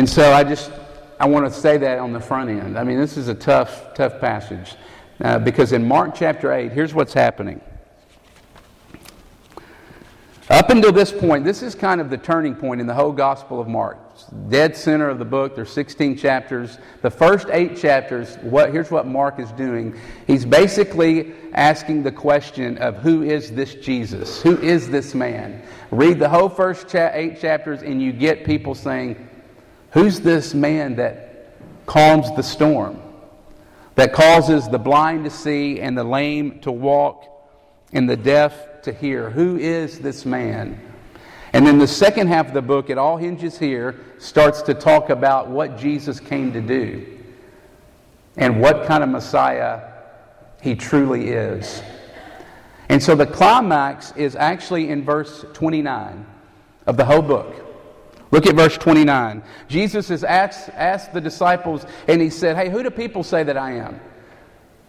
And so I just, I want to say that on the front end. I mean, this is a tough, tough passage. Uh, because in Mark chapter 8, here's what's happening. Up until this point, this is kind of the turning point in the whole Gospel of Mark. Dead center of the book. There's 16 chapters. The first eight chapters, what, here's what Mark is doing. He's basically asking the question of who is this Jesus? Who is this man? Read the whole first cha- eight chapters, and you get people saying, Who's this man that calms the storm? That causes the blind to see and the lame to walk and the deaf to hear who is this man? And then the second half of the book, it all hinges here, starts to talk about what Jesus came to do and what kind of Messiah he truly is. And so the climax is actually in verse 29 of the whole book. Look at verse 29. Jesus has asked, asked the disciples, and he said, Hey, who do people say that I am?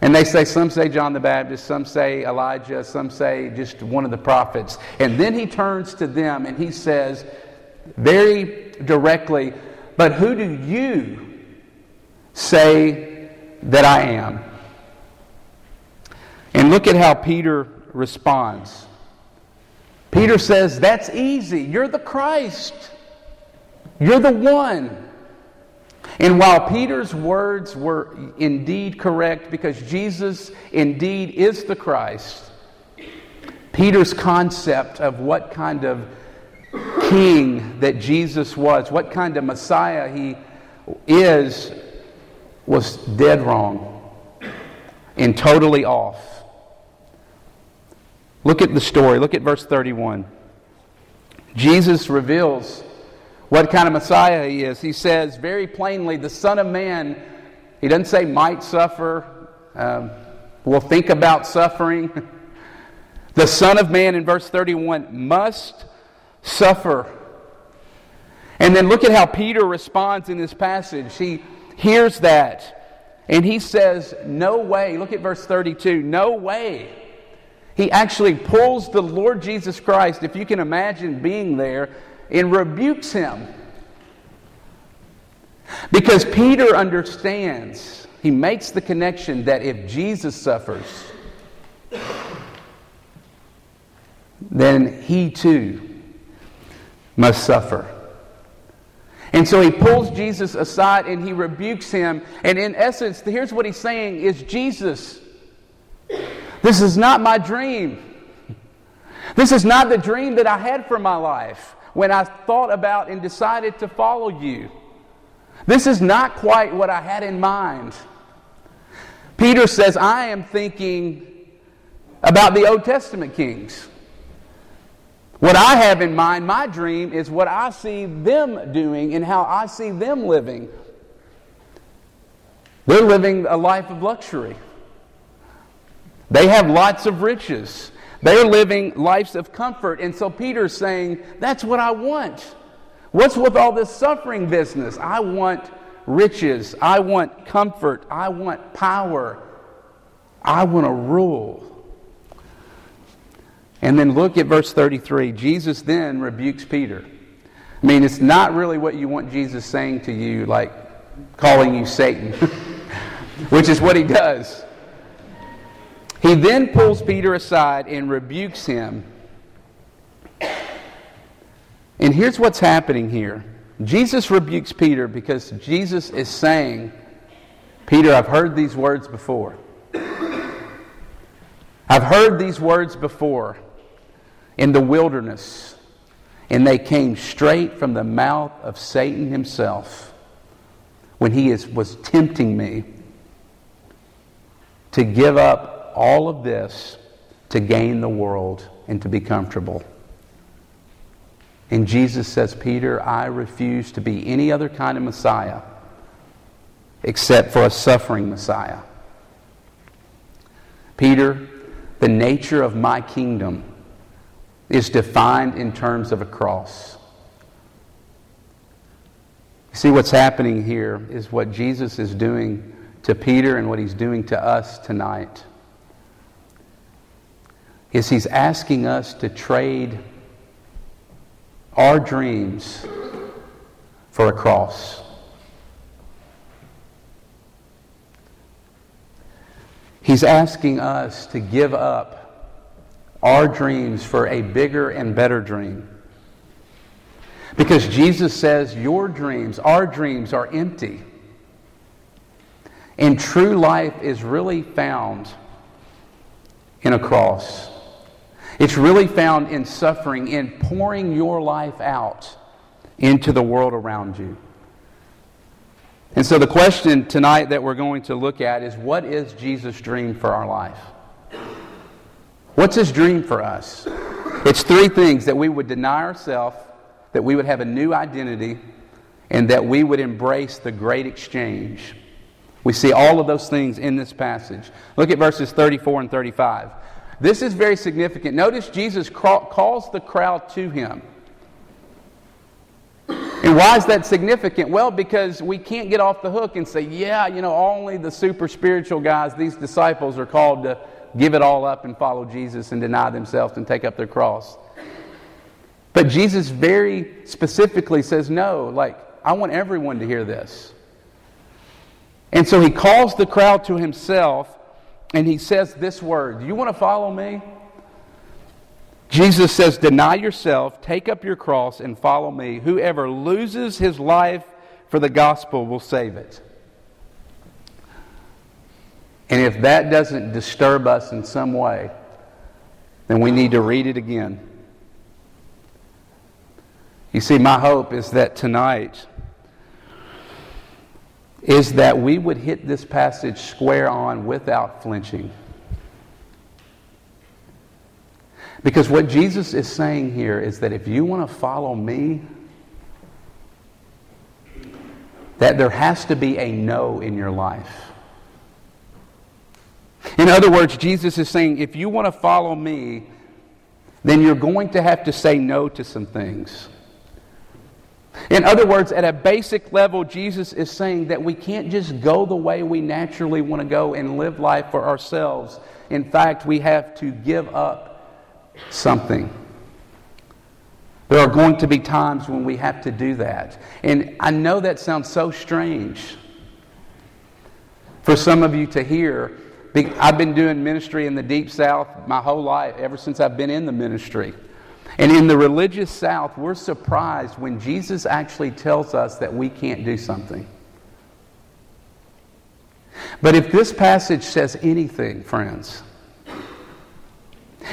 And they say, some say John the Baptist, some say Elijah, some say just one of the prophets. And then he turns to them and he says, very directly, But who do you say that I am? And look at how Peter responds. Peter says, That's easy. You're the Christ. You're the one. And while Peter's words were indeed correct because Jesus indeed is the Christ, Peter's concept of what kind of king that Jesus was, what kind of Messiah he is, was dead wrong and totally off. Look at the story. Look at verse 31. Jesus reveals what kind of Messiah he is. He says very plainly, the Son of Man, he doesn't say might suffer, um, will think about suffering. the Son of Man in verse 31 must suffer. And then look at how Peter responds in this passage. He hears that and he says, No way. Look at verse 32. No way. He actually pulls the Lord Jesus Christ, if you can imagine being there, and rebukes him. Because Peter understands, he makes the connection that if Jesus suffers, then he too must suffer. And so he pulls Jesus aside and he rebukes him. And in essence, here's what he's saying is Jesus, this is not my dream. This is not the dream that I had for my life when I thought about and decided to follow you. This is not quite what I had in mind. Peter says, I am thinking about the Old Testament kings. What I have in mind, my dream, is what I see them doing and how I see them living. They're living a life of luxury. They have lots of riches. They're living lives of comfort. And so Peter's saying, That's what I want. What's with all this suffering business? I want riches. I want comfort. I want power. I want to rule. And then look at verse 33. Jesus then rebukes Peter. I mean, it's not really what you want Jesus saying to you, like calling you Satan, which is what he does. He then pulls Peter aside and rebukes him. And here's what's happening here Jesus rebukes Peter because Jesus is saying, Peter, I've heard these words before. I've heard these words before in the wilderness, and they came straight from the mouth of Satan himself when he is, was tempting me to give up all of this to gain the world and to be comfortable. And Jesus says, Peter, I refuse to be any other kind of Messiah except for a suffering Messiah. Peter, the nature of my kingdom is defined in terms of a cross. See, what's happening here is what Jesus is doing to Peter and what he's doing to us tonight is he's asking us to trade our dreams for a cross. He's asking us to give up our dreams for a bigger and better dream. Because Jesus says, Your dreams, our dreams, are empty. And true life is really found in a cross. It's really found in suffering, in pouring your life out into the world around you. And so the question tonight that we're going to look at is what is Jesus' dream for our life? What's his dream for us? It's three things that we would deny ourselves, that we would have a new identity, and that we would embrace the great exchange. We see all of those things in this passage. Look at verses 34 and 35. This is very significant. Notice Jesus calls the crowd to him. And why is that significant? Well, because we can't get off the hook and say, yeah, you know, only the super spiritual guys, these disciples, are called to give it all up and follow Jesus and deny themselves and take up their cross. But Jesus very specifically says, no, like, I want everyone to hear this. And so he calls the crowd to himself and he says this word You want to follow me? Jesus says, Deny yourself, take up your cross, and follow me. Whoever loses his life for the gospel will save it. And if that doesn't disturb us in some way, then we need to read it again. You see, my hope is that tonight is that we would hit this passage square on without flinching. Because what Jesus is saying here is that if you want to follow me, that there has to be a no in your life. In other words, Jesus is saying if you want to follow me, then you're going to have to say no to some things. In other words, at a basic level, Jesus is saying that we can't just go the way we naturally want to go and live life for ourselves. In fact, we have to give up something. There are going to be times when we have to do that. And I know that sounds so strange for some of you to hear. I've been doing ministry in the Deep South my whole life, ever since I've been in the ministry. And in the religious South, we're surprised when Jesus actually tells us that we can't do something. But if this passage says anything, friends,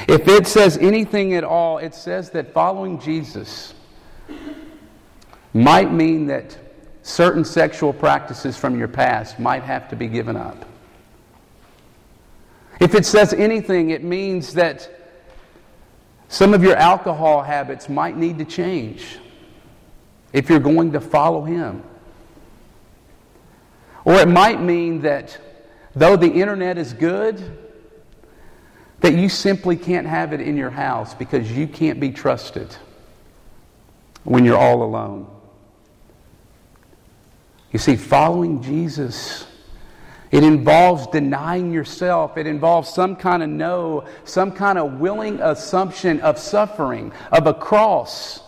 if it says anything at all, it says that following Jesus might mean that certain sexual practices from your past might have to be given up. If it says anything, it means that some of your alcohol habits might need to change if you're going to follow Him. Or it might mean that though the internet is good, that you simply can't have it in your house because you can't be trusted when you're all alone. You see, following Jesus, it involves denying yourself. It involves some kind of no, some kind of willing assumption of suffering, of a cross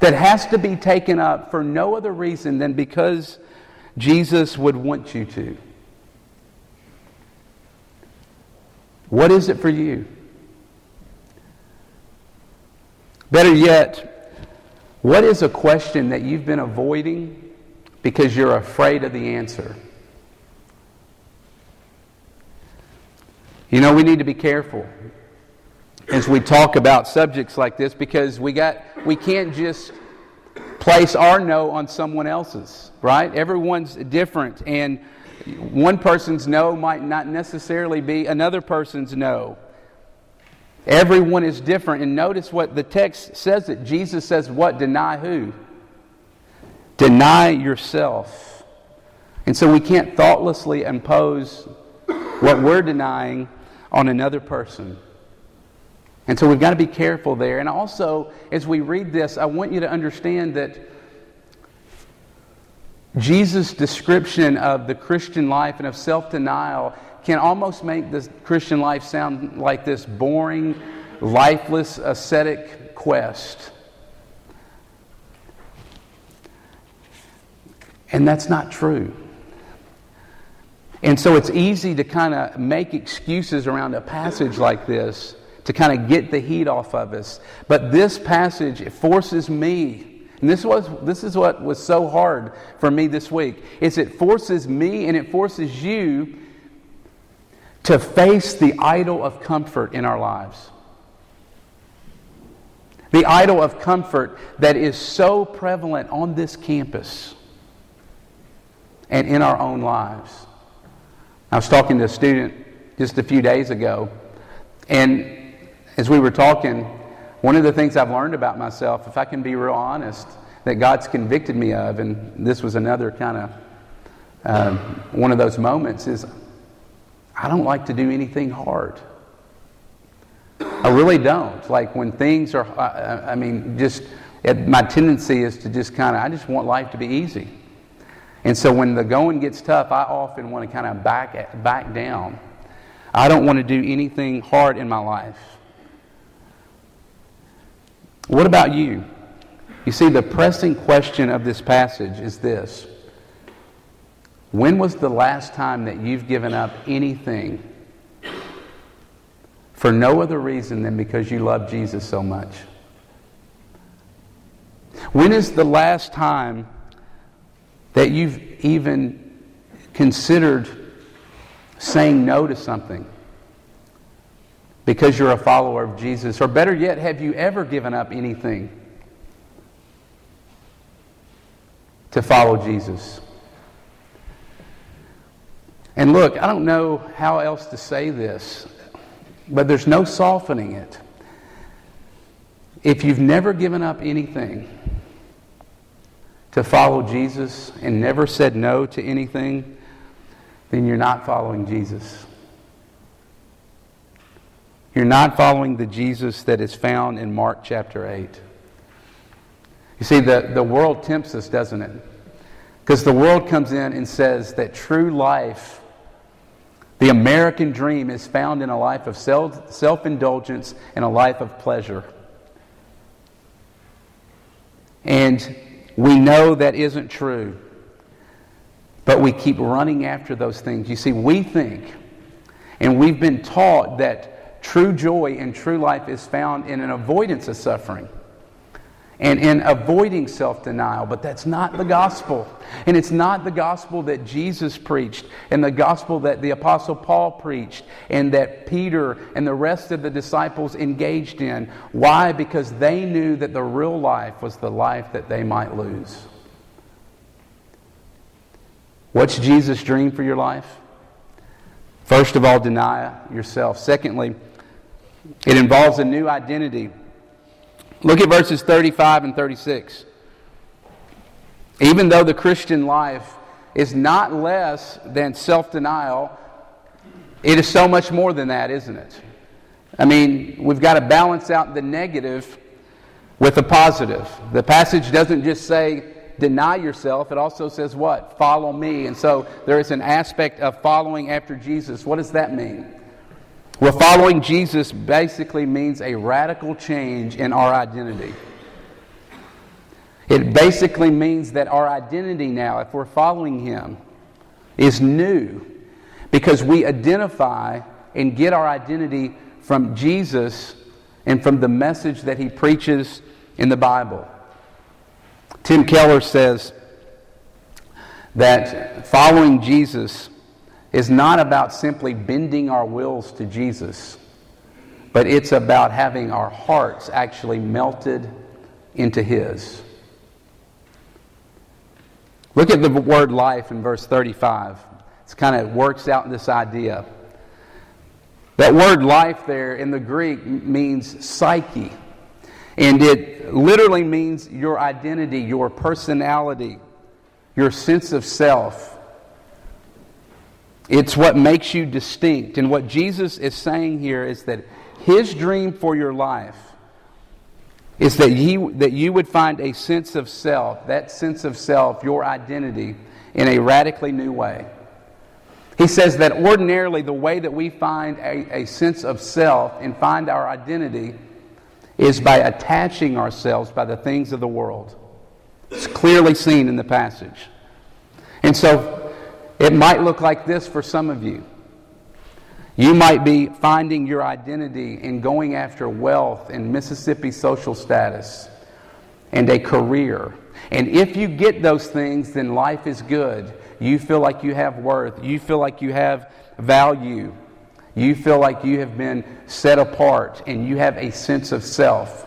that has to be taken up for no other reason than because Jesus would want you to. What is it for you? Better yet, what is a question that you've been avoiding because you're afraid of the answer? You know, we need to be careful as we talk about subjects like this because we got we can't just place our no on someone else's, right? Everyone's different and one person's no might not necessarily be another person's no. Everyone is different. And notice what the text says that Jesus says, What? Deny who? Deny yourself. And so we can't thoughtlessly impose what we're denying on another person. And so we've got to be careful there. And also, as we read this, I want you to understand that Jesus' description of the Christian life and of self denial can almost make the Christian life sound like this boring, lifeless, ascetic quest. And that's not true. And so it's easy to kind of make excuses around a passage like this to kind of get the heat off of us. But this passage forces me, and this, was, this is what was so hard for me this week, is it forces me and it forces you to face the idol of comfort in our lives. The idol of comfort that is so prevalent on this campus and in our own lives. I was talking to a student just a few days ago, and as we were talking, one of the things I've learned about myself, if I can be real honest, that God's convicted me of, and this was another kind of uh, one of those moments, is I don't like to do anything hard. I really don't. Like when things are, I, I mean, just it, my tendency is to just kind of, I just want life to be easy. And so when the going gets tough, I often want to kind of back, back down. I don't want to do anything hard in my life. What about you? You see, the pressing question of this passage is this When was the last time that you've given up anything for no other reason than because you love Jesus so much? When is the last time that you've even considered saying no to something because you're a follower of Jesus? Or better yet, have you ever given up anything to follow Jesus? And look, I don't know how else to say this, but there's no softening it. If you've never given up anything, to follow Jesus and never said no to anything, then you're not following Jesus. You're not following the Jesus that is found in Mark chapter 8. You see, the, the world tempts us, doesn't it? Because the world comes in and says that true life, the American dream, is found in a life of self indulgence and a life of pleasure. And we know that isn't true, but we keep running after those things. You see, we think, and we've been taught that true joy and true life is found in an avoidance of suffering and in avoiding self denial. But that's not the gospel. And it's not the gospel that Jesus preached and the gospel that the Apostle Paul preached and that Peter and the rest of the disciples engaged in. Why? Because they knew that the real life was the life that they might lose. What's Jesus' dream for your life? First of all, deny yourself. Secondly, it involves a new identity. Look at verses 35 and 36. Even though the Christian life is not less than self denial, it is so much more than that, isn't it? I mean, we've got to balance out the negative with the positive. The passage doesn't just say, deny yourself, it also says what? Follow me. And so there is an aspect of following after Jesus. What does that mean? Well, following Jesus basically means a radical change in our identity. It basically means that our identity now, if we're following Him, is new because we identify and get our identity from Jesus and from the message that He preaches in the Bible. Tim Keller says that following Jesus is not about simply bending our wills to Jesus, but it's about having our hearts actually melted into His. Look at the word life in verse 35. It kind of works out this idea. That word life there in the Greek means psyche. And it literally means your identity, your personality, your sense of self. It's what makes you distinct. And what Jesus is saying here is that his dream for your life is that you, that you would find a sense of self, that sense of self, your identity, in a radically new way. He says that ordinarily the way that we find a, a sense of self and find our identity is by attaching ourselves by the things of the world. It's clearly seen in the passage. And so it might look like this for some of you. You might be finding your identity in going after wealth and Mississippi social status and a career. And if you get those things, then life is good. You feel like you have worth. You feel like you have value. You feel like you have been set apart and you have a sense of self.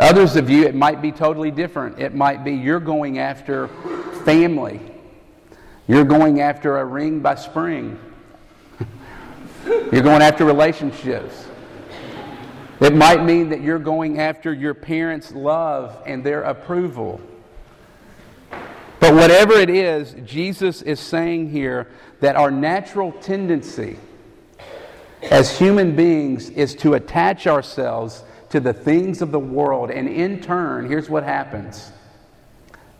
Others of you, it might be totally different. It might be you're going after family, you're going after a ring by spring, you're going after relationships. It might mean that you're going after your parents' love and their approval. But whatever it is, Jesus is saying here that our natural tendency as human beings is to attach ourselves to the things of the world. And in turn, here's what happens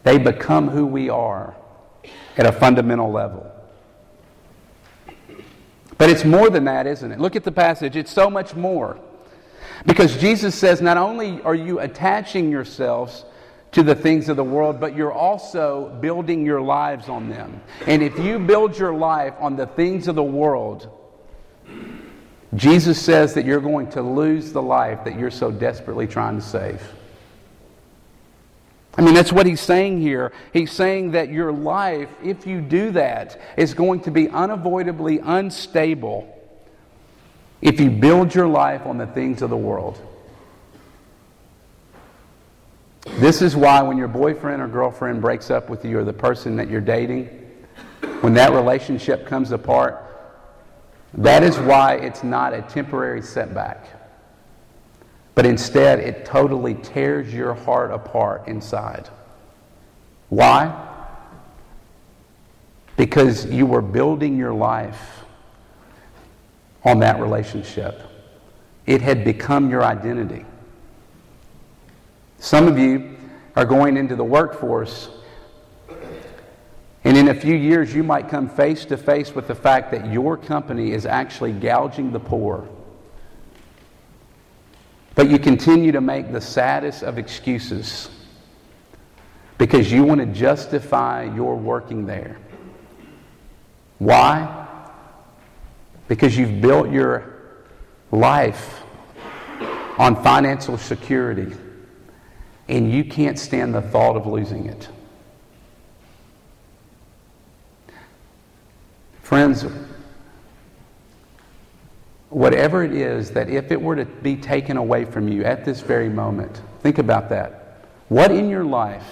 they become who we are at a fundamental level. But it's more than that, isn't it? Look at the passage. It's so much more. Because Jesus says not only are you attaching yourselves to the things of the world, but you're also building your lives on them. And if you build your life on the things of the world, Jesus says that you're going to lose the life that you're so desperately trying to save. I mean, that's what he's saying here. He's saying that your life, if you do that, is going to be unavoidably unstable if you build your life on the things of the world. This is why when your boyfriend or girlfriend breaks up with you or the person that you're dating, when that relationship comes apart, that is why it's not a temporary setback. But instead, it totally tears your heart apart inside. Why? Because you were building your life on that relationship. It had become your identity. Some of you are going into the workforce, and in a few years, you might come face to face with the fact that your company is actually gouging the poor. But you continue to make the saddest of excuses because you want to justify your working there. Why? because you've built your life on financial security and you can't stand the thought of losing it. Friends, whatever it is that if it were to be taken away from you at this very moment, think about that. What in your life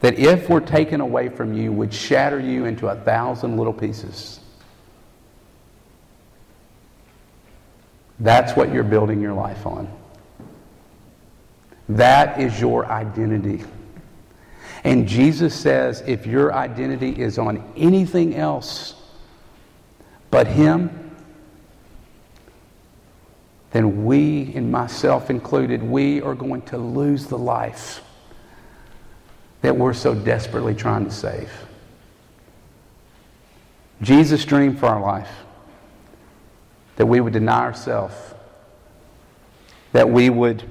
that if were taken away from you would shatter you into a thousand little pieces? That's what you're building your life on. That is your identity. And Jesus says if your identity is on anything else but Him, then we, and myself included, we are going to lose the life that we're so desperately trying to save. Jesus' dream for our life that we would deny ourselves, that we would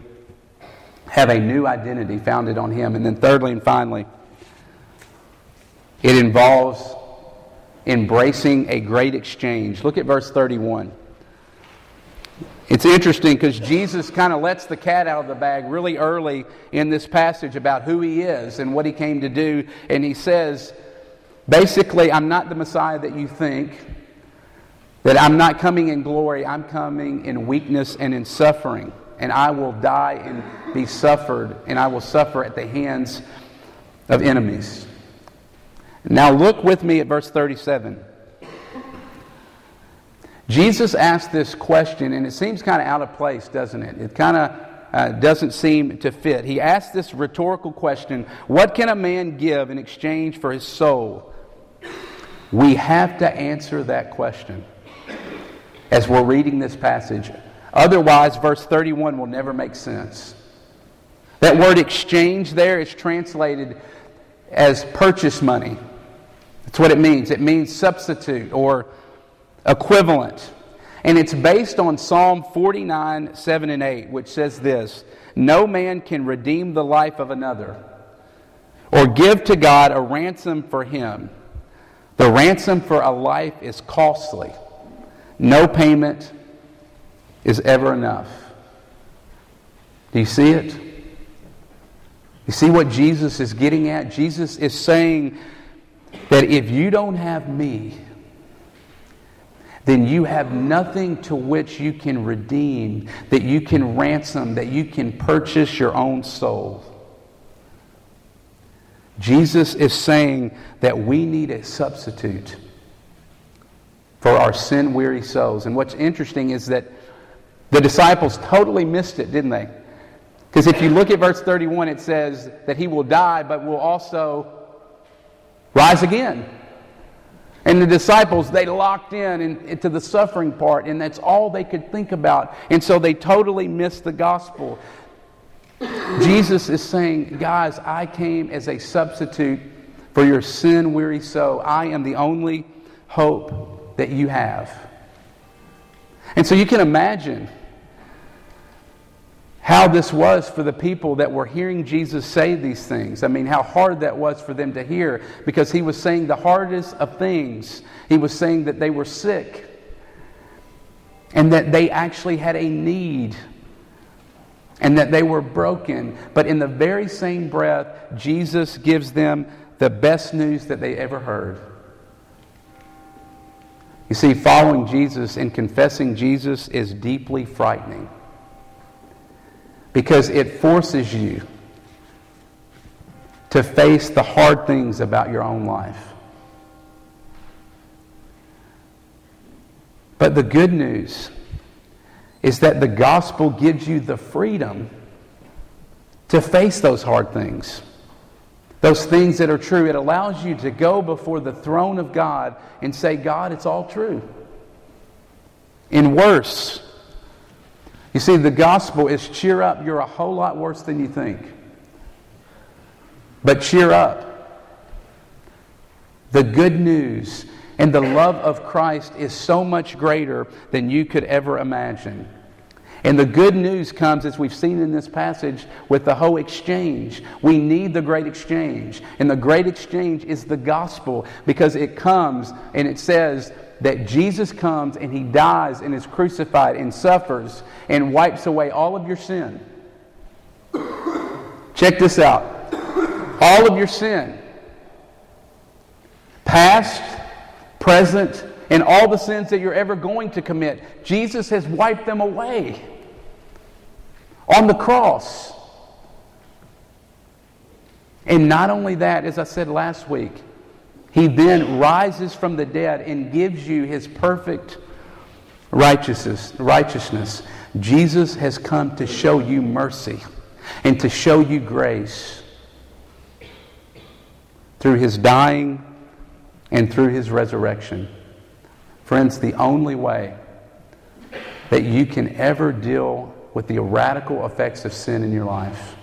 have a new identity founded on Him. And then, thirdly and finally, it involves embracing a great exchange. Look at verse 31. It's interesting because Jesus kind of lets the cat out of the bag really early in this passage about who he is and what he came to do. And he says, basically, I'm not the Messiah that you think. That I'm not coming in glory, I'm coming in weakness and in suffering. And I will die and be suffered, and I will suffer at the hands of enemies. Now look with me at verse 37. Jesus asked this question, and it seems kind of out of place, doesn't it? It kind of uh, doesn't seem to fit. He asked this rhetorical question What can a man give in exchange for his soul? We have to answer that question as we're reading this passage. Otherwise, verse 31 will never make sense. That word exchange there is translated as purchase money. That's what it means. It means substitute or equivalent. And it's based on Psalm 49, 7 and 8, which says this No man can redeem the life of another. or give to God a ransom for him. The ransom for a life is costly. No payment is ever enough. Do you see it? You see what Jesus is getting at? Jesus is saying that if you don't have me, then you have nothing to which you can redeem, that you can ransom, that you can purchase your own soul. Jesus is saying that we need a substitute for our sin weary souls. And what's interesting is that the disciples totally missed it, didn't they? Because if you look at verse 31, it says that he will die, but will also rise again. And the disciples, they locked in into the suffering part, and that's all they could think about. And so they totally missed the gospel. Jesus is saying, guys, I came as a substitute for your sin weary soul. I am the only hope that you have. And so you can imagine how this was for the people that were hearing Jesus say these things. I mean, how hard that was for them to hear because he was saying the hardest of things. He was saying that they were sick and that they actually had a need and that they were broken. But in the very same breath, Jesus gives them the best news that they ever heard. You see, following Jesus and confessing Jesus is deeply frightening because it forces you to face the hard things about your own life. But the good news is that the gospel gives you the freedom to face those hard things, those things that are true. It allows you to go before the throne of God and say, God, it's all true. In worse, you see, the gospel is cheer up. You're a whole lot worse than you think. But cheer up. The good news and the love of Christ is so much greater than you could ever imagine. And the good news comes, as we've seen in this passage, with the whole exchange. We need the great exchange. And the great exchange is the gospel because it comes and it says that Jesus comes and he dies and is crucified and suffers and wipes away all of your sin. Check this out all of your sin, past, present, and all the sins that you're ever going to commit, Jesus has wiped them away on the cross. And not only that, as I said last week, he then rises from the dead and gives you his perfect righteousness. righteousness. Jesus has come to show you mercy and to show you grace through his dying and through his resurrection. Friends, the only way that you can ever deal with the radical effects of sin in your life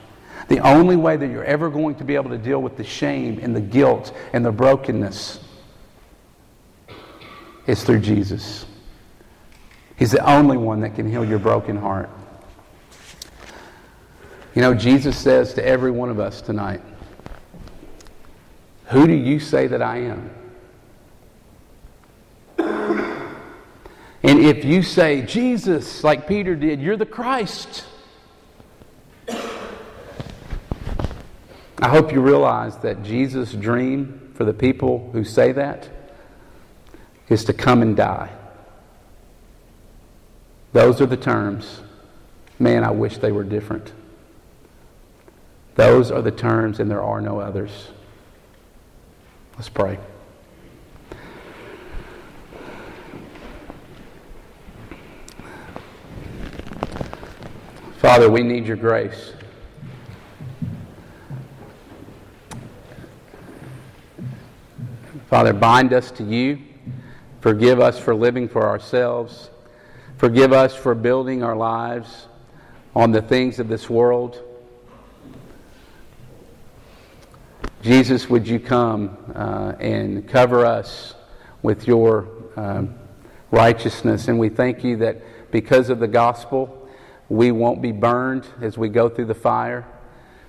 the only way that you're ever going to be able to deal with the shame and the guilt and the brokenness is through Jesus. He's the only one that can heal your broken heart. You know, Jesus says to every one of us tonight, Who do you say that I am? And if you say, Jesus, like Peter did, you're the Christ. I hope you realize that Jesus' dream for the people who say that is to come and die. Those are the terms. Man, I wish they were different. Those are the terms, and there are no others. Let's pray. Father, we need your grace. Father, bind us to you. Forgive us for living for ourselves. Forgive us for building our lives on the things of this world. Jesus, would you come uh, and cover us with your um, righteousness? And we thank you that because of the gospel, we won't be burned as we go through the fire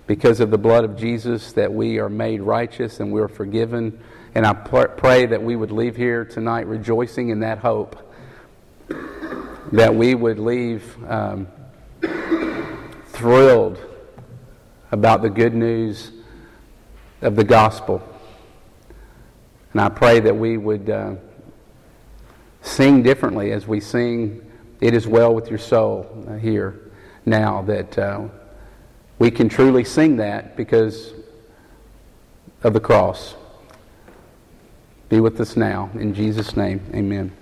because of the blood of Jesus that we are made righteous and we are forgiven. And I pray that we would leave here tonight rejoicing in that hope, that we would leave um, thrilled about the good news of the gospel. And I pray that we would uh, sing differently as we sing, It is Well with Your Soul uh, here now, that uh, we can truly sing that because of the cross. Be with us now. In Jesus' name, amen.